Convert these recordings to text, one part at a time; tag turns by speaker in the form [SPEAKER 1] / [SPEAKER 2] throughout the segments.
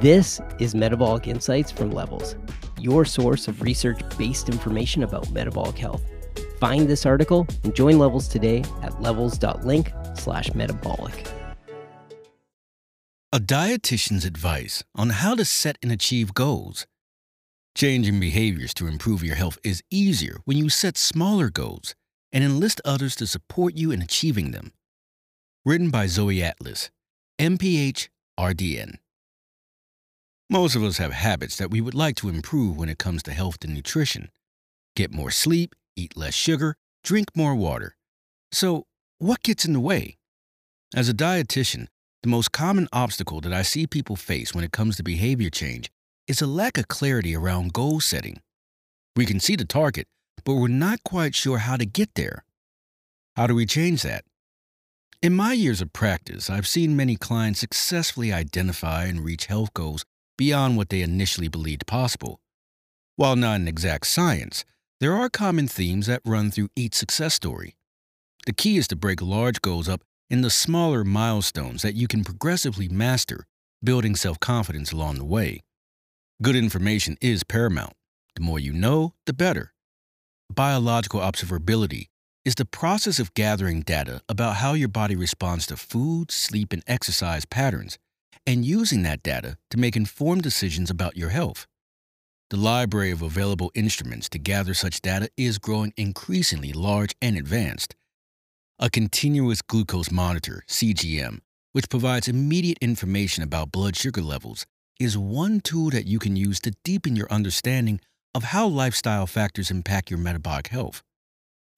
[SPEAKER 1] This is Metabolic Insights from Levels, your source of research based information about metabolic health. Find this article and join Levels today at levels.link slash metabolic.
[SPEAKER 2] A dietitian's advice on how to set and achieve goals. Changing behaviors to improve your health is easier when you set smaller goals and enlist others to support you in achieving them. Written by Zoe Atlas, MPH RDN. Most of us have habits that we would like to improve when it comes to health and nutrition. Get more sleep, eat less sugar, drink more water. So, what gets in the way? As a dietitian, the most common obstacle that I see people face when it comes to behavior change is a lack of clarity around goal setting. We can see the target, but we're not quite sure how to get there. How do we change that? In my years of practice, I've seen many clients successfully identify and reach health goals beyond what they initially believed possible. While not an exact science, there are common themes that run through each success story. The key is to break large goals up into smaller milestones that you can progressively master, building self confidence along the way. Good information is paramount. The more you know, the better. Biological observability is the process of gathering data about how your body responds to food, sleep, and exercise patterns and using that data to make informed decisions about your health. The library of available instruments to gather such data is growing increasingly large and advanced. A continuous glucose monitor, CGM, which provides immediate information about blood sugar levels, is one tool that you can use to deepen your understanding of how lifestyle factors impact your metabolic health.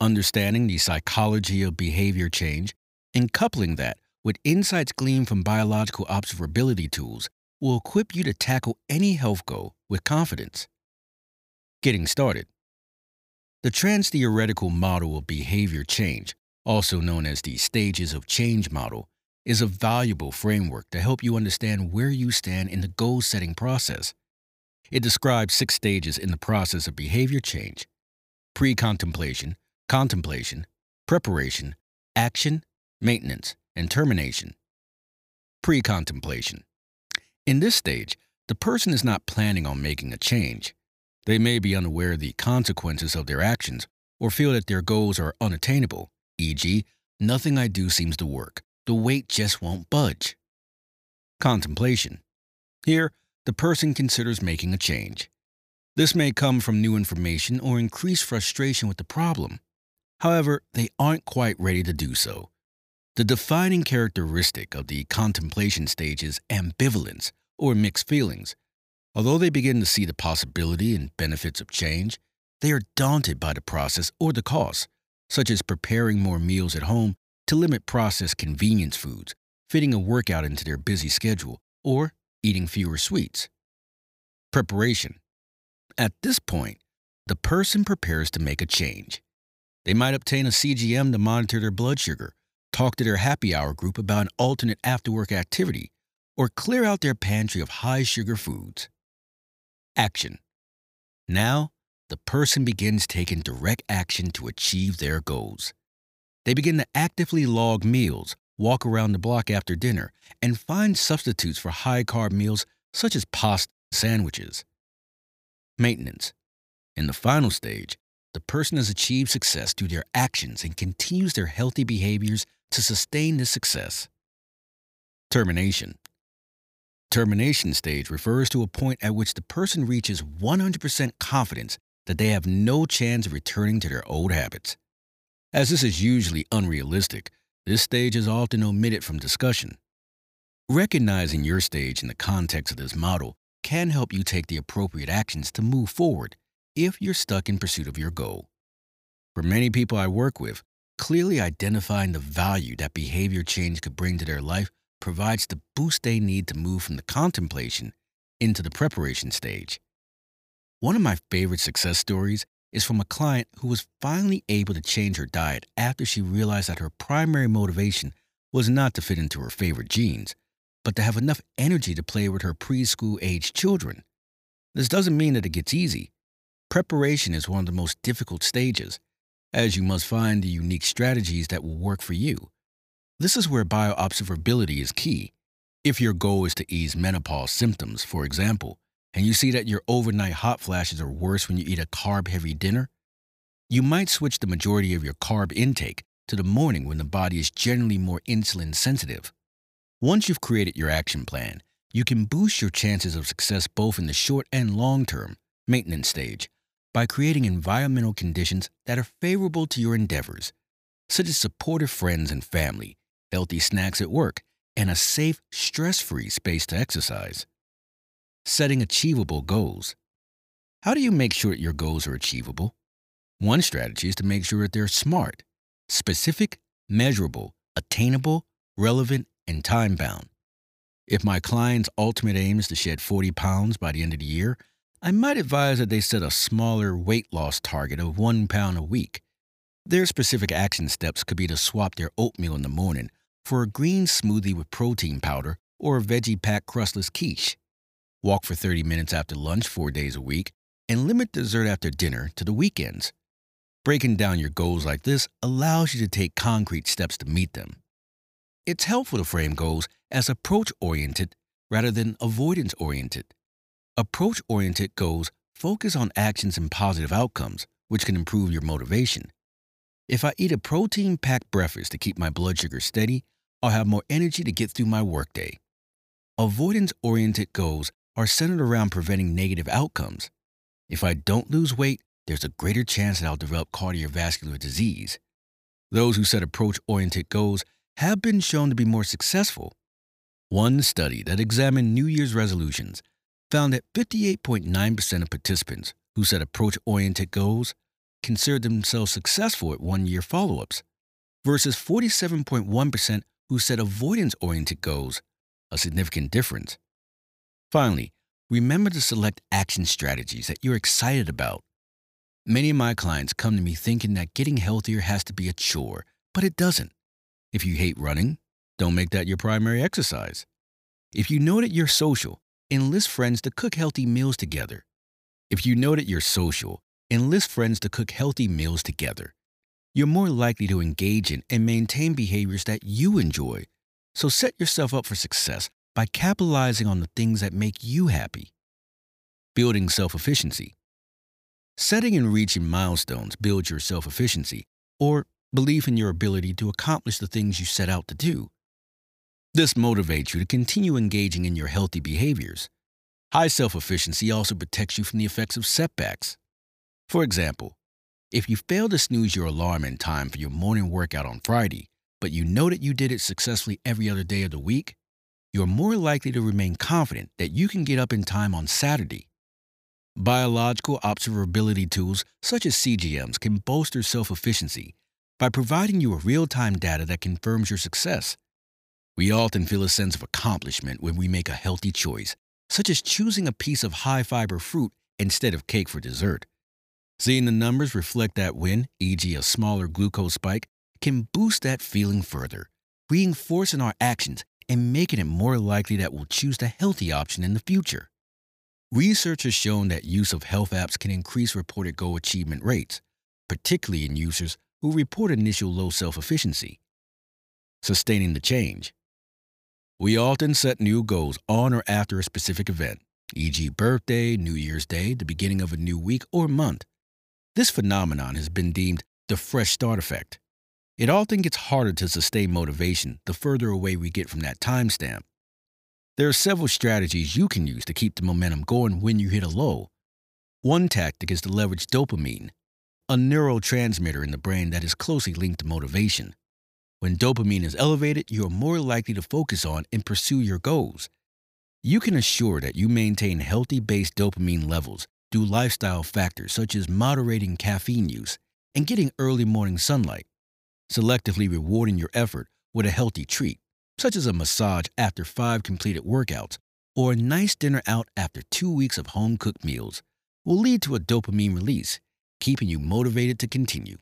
[SPEAKER 2] Understanding the psychology of behavior change and coupling that with insights gleaned from biological observability tools will equip you to tackle any health goal with confidence. Getting started. The trans-theoretical model of behavior change, also known as the stages of change model, is a valuable framework to help you understand where you stand in the goal-setting process. It describes six stages in the process of behavior change pre-contemplation, contemplation, preparation, action, maintenance, and termination. Pre contemplation. In this stage, the person is not planning on making a change. They may be unaware of the consequences of their actions or feel that their goals are unattainable, e.g., nothing I do seems to work, the weight just won't budge. Contemplation. Here, the person considers making a change. This may come from new information or increased frustration with the problem. However, they aren't quite ready to do so. The defining characteristic of the contemplation stage is ambivalence or mixed feelings. Although they begin to see the possibility and benefits of change, they are daunted by the process or the costs, such as preparing more meals at home to limit processed convenience foods, fitting a workout into their busy schedule, or eating fewer sweets. Preparation. At this point, the person prepares to make a change. They might obtain a CGM to monitor their blood sugar talk to their happy hour group about an alternate after work activity, or clear out their pantry of high sugar foods. Action. Now, the person begins taking direct action to achieve their goals. They begin to actively log meals, walk around the block after dinner, and find substitutes for high carb meals such as pasta sandwiches. Maintenance. In the final stage, the person has achieved success through their actions and continues their healthy behaviors to sustain this success. Termination. Termination stage refers to a point at which the person reaches 100% confidence that they have no chance of returning to their old habits. As this is usually unrealistic, this stage is often omitted from discussion. Recognizing your stage in the context of this model can help you take the appropriate actions to move forward if you're stuck in pursuit of your goal. For many people I work with, Clearly identifying the value that behavior change could bring to their life provides the boost they need to move from the contemplation into the preparation stage. One of my favorite success stories is from a client who was finally able to change her diet after she realized that her primary motivation was not to fit into her favorite jeans, but to have enough energy to play with her preschool age children. This doesn't mean that it gets easy. Preparation is one of the most difficult stages, as you must find the unique strategies that will work for you. This is where bioobservability is key. If your goal is to ease menopause symptoms, for example, and you see that your overnight hot flashes are worse when you eat a carb heavy dinner, you might switch the majority of your carb intake to the morning when the body is generally more insulin sensitive. Once you've created your action plan, you can boost your chances of success both in the short and long term maintenance stage by creating environmental conditions that are favorable to your endeavors, such as supportive friends and family, healthy snacks at work, and a safe, stress free space to exercise. Setting achievable goals. How do you make sure that your goals are achievable? One strategy is to make sure that they're smart, specific, measurable, attainable, relevant, and time bound. If my client's ultimate aim is to shed 40 pounds by the end of the year, I might advise that they set a smaller weight loss target of one pound a week. Their specific action steps could be to swap their oatmeal in the morning for a green smoothie with protein powder or a veggie packed crustless quiche. Walk for 30 minutes after lunch four days a week, and limit dessert after dinner to the weekends. Breaking down your goals like this allows you to take concrete steps to meet them. It's helpful to frame goals as approach oriented rather than avoidance oriented. Approach oriented goals focus on actions and positive outcomes, which can improve your motivation. If I eat a protein packed breakfast to keep my blood sugar steady, I'll have more energy to get through my workday. Avoidance oriented goals are centered around preventing negative outcomes. If I don't lose weight, there's a greater chance that I'll develop cardiovascular disease. Those who set approach oriented goals have been shown to be more successful. One study that examined New Year's resolutions found that 58.9% of participants who set approach oriented goals considered themselves successful at one year follow ups, versus 47.1% who set avoidance oriented goals, a significant difference. Finally, remember to select action strategies that you're excited about. Many of my clients come to me thinking that getting healthier has to be a chore, but it doesn't. If you hate running, don't make that your primary exercise. If you know that you're social, enlist friends to cook healthy meals together. If you know that you're social, enlist friends to cook healthy meals together. You're more likely to engage in and maintain behaviors that you enjoy. So set yourself up for success by capitalizing on the things that make you happy. Building self efficiency. Setting and reaching milestones builds your self efficiency or belief in your ability to accomplish the things you set out to do. This motivates you to continue engaging in your healthy behaviors. High self efficiency also protects you from the effects of setbacks. For example, if you fail to snooze your alarm in time for your morning workout on Friday, but you know that you did it successfully every other day of the week, you're more likely to remain confident that you can get up in time on Saturday. Biological observability tools such as CGMs can bolster self efficiency by providing you with real time data that confirms your success. We often feel a sense of accomplishment when we make a healthy choice, such as choosing a piece of high fiber fruit instead of cake for dessert. Seeing the numbers reflect that win, e.g., a smaller glucose spike, can boost that feeling further, reinforcing our actions and making it more likely that we'll choose the healthy option in the future. Research has shown that use of health apps can increase reported goal achievement rates, particularly in users who report initial low self efficiency. Sustaining the change. We often set new goals on or after a specific event, e.g., birthday, New Year's Day, the beginning of a new week or month. This phenomenon has been deemed the fresh start effect. It often gets harder to sustain motivation the further away we get from that timestamp. There are several strategies you can use to keep the momentum going when you hit a low. One tactic is to leverage dopamine, a neurotransmitter in the brain that is closely linked to motivation. When dopamine is elevated, you are more likely to focus on and pursue your goals. You can assure that you maintain healthy base dopamine levels through lifestyle factors such as moderating caffeine use and getting early morning sunlight, selectively rewarding your effort with a healthy treat, such as a massage after five completed workouts or a nice dinner out after two weeks of home cooked meals, will lead to a dopamine release, keeping you motivated to continue.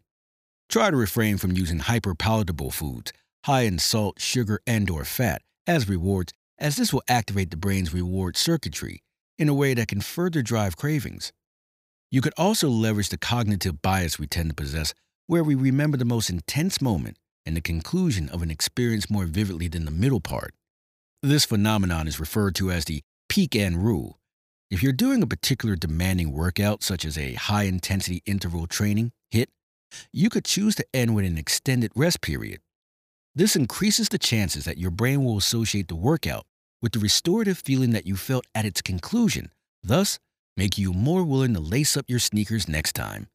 [SPEAKER 2] Try to refrain from using hyperpalatable foods, high in salt, sugar, and or fat as rewards as this will activate the brain's reward circuitry in a way that can further drive cravings. You could also leverage the cognitive bias we tend to possess, where we remember the most intense moment and the conclusion of an experience more vividly than the middle part. This phenomenon is referred to as the peak end rule. If you're doing a particular demanding workout, such as a high intensity interval training you could choose to end with an extended rest period. This increases the chances that your brain will associate the workout with the restorative feeling that you felt at its conclusion, thus making you more willing to lace up your sneakers next time.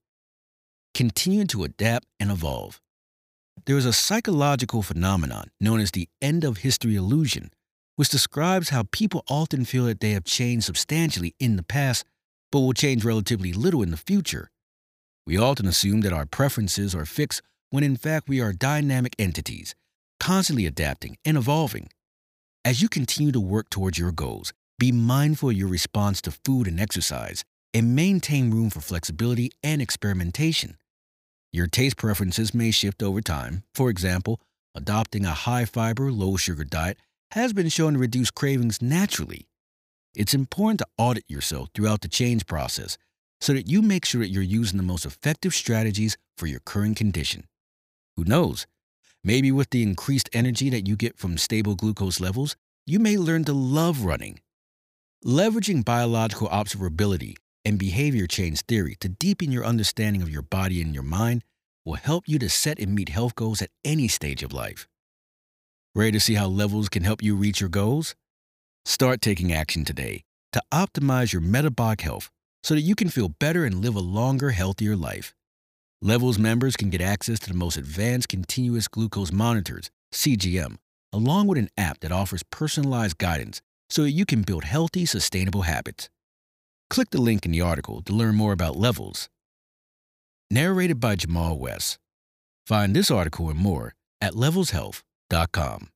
[SPEAKER 2] Continue to adapt and evolve. There is a psychological phenomenon known as the end of history illusion, which describes how people often feel that they have changed substantially in the past, but will change relatively little in the future. We often assume that our preferences are fixed when in fact we are dynamic entities, constantly adapting and evolving. As you continue to work towards your goals, be mindful of your response to food and exercise and maintain room for flexibility and experimentation. Your taste preferences may shift over time. For example, adopting a high fiber, low sugar diet has been shown to reduce cravings naturally. It's important to audit yourself throughout the change process so that you make sure that you're using the most effective strategies for your current condition. Who knows? Maybe with the increased energy that you get from stable glucose levels, you may learn to love running. Leveraging biological observability and behavior change theory to deepen your understanding of your body and your mind will help you to set and meet health goals at any stage of life. Ready to see how levels can help you reach your goals? Start taking action today to optimize your metabolic health so that you can feel better and live a longer, healthier life. Levels members can get access to the most advanced continuous glucose monitors, CGM, along with an app that offers personalized guidance so that you can build healthy, sustainable habits. Click the link in the article to learn more about levels. Narrated by Jamal West. Find this article and more at levelshealth.com.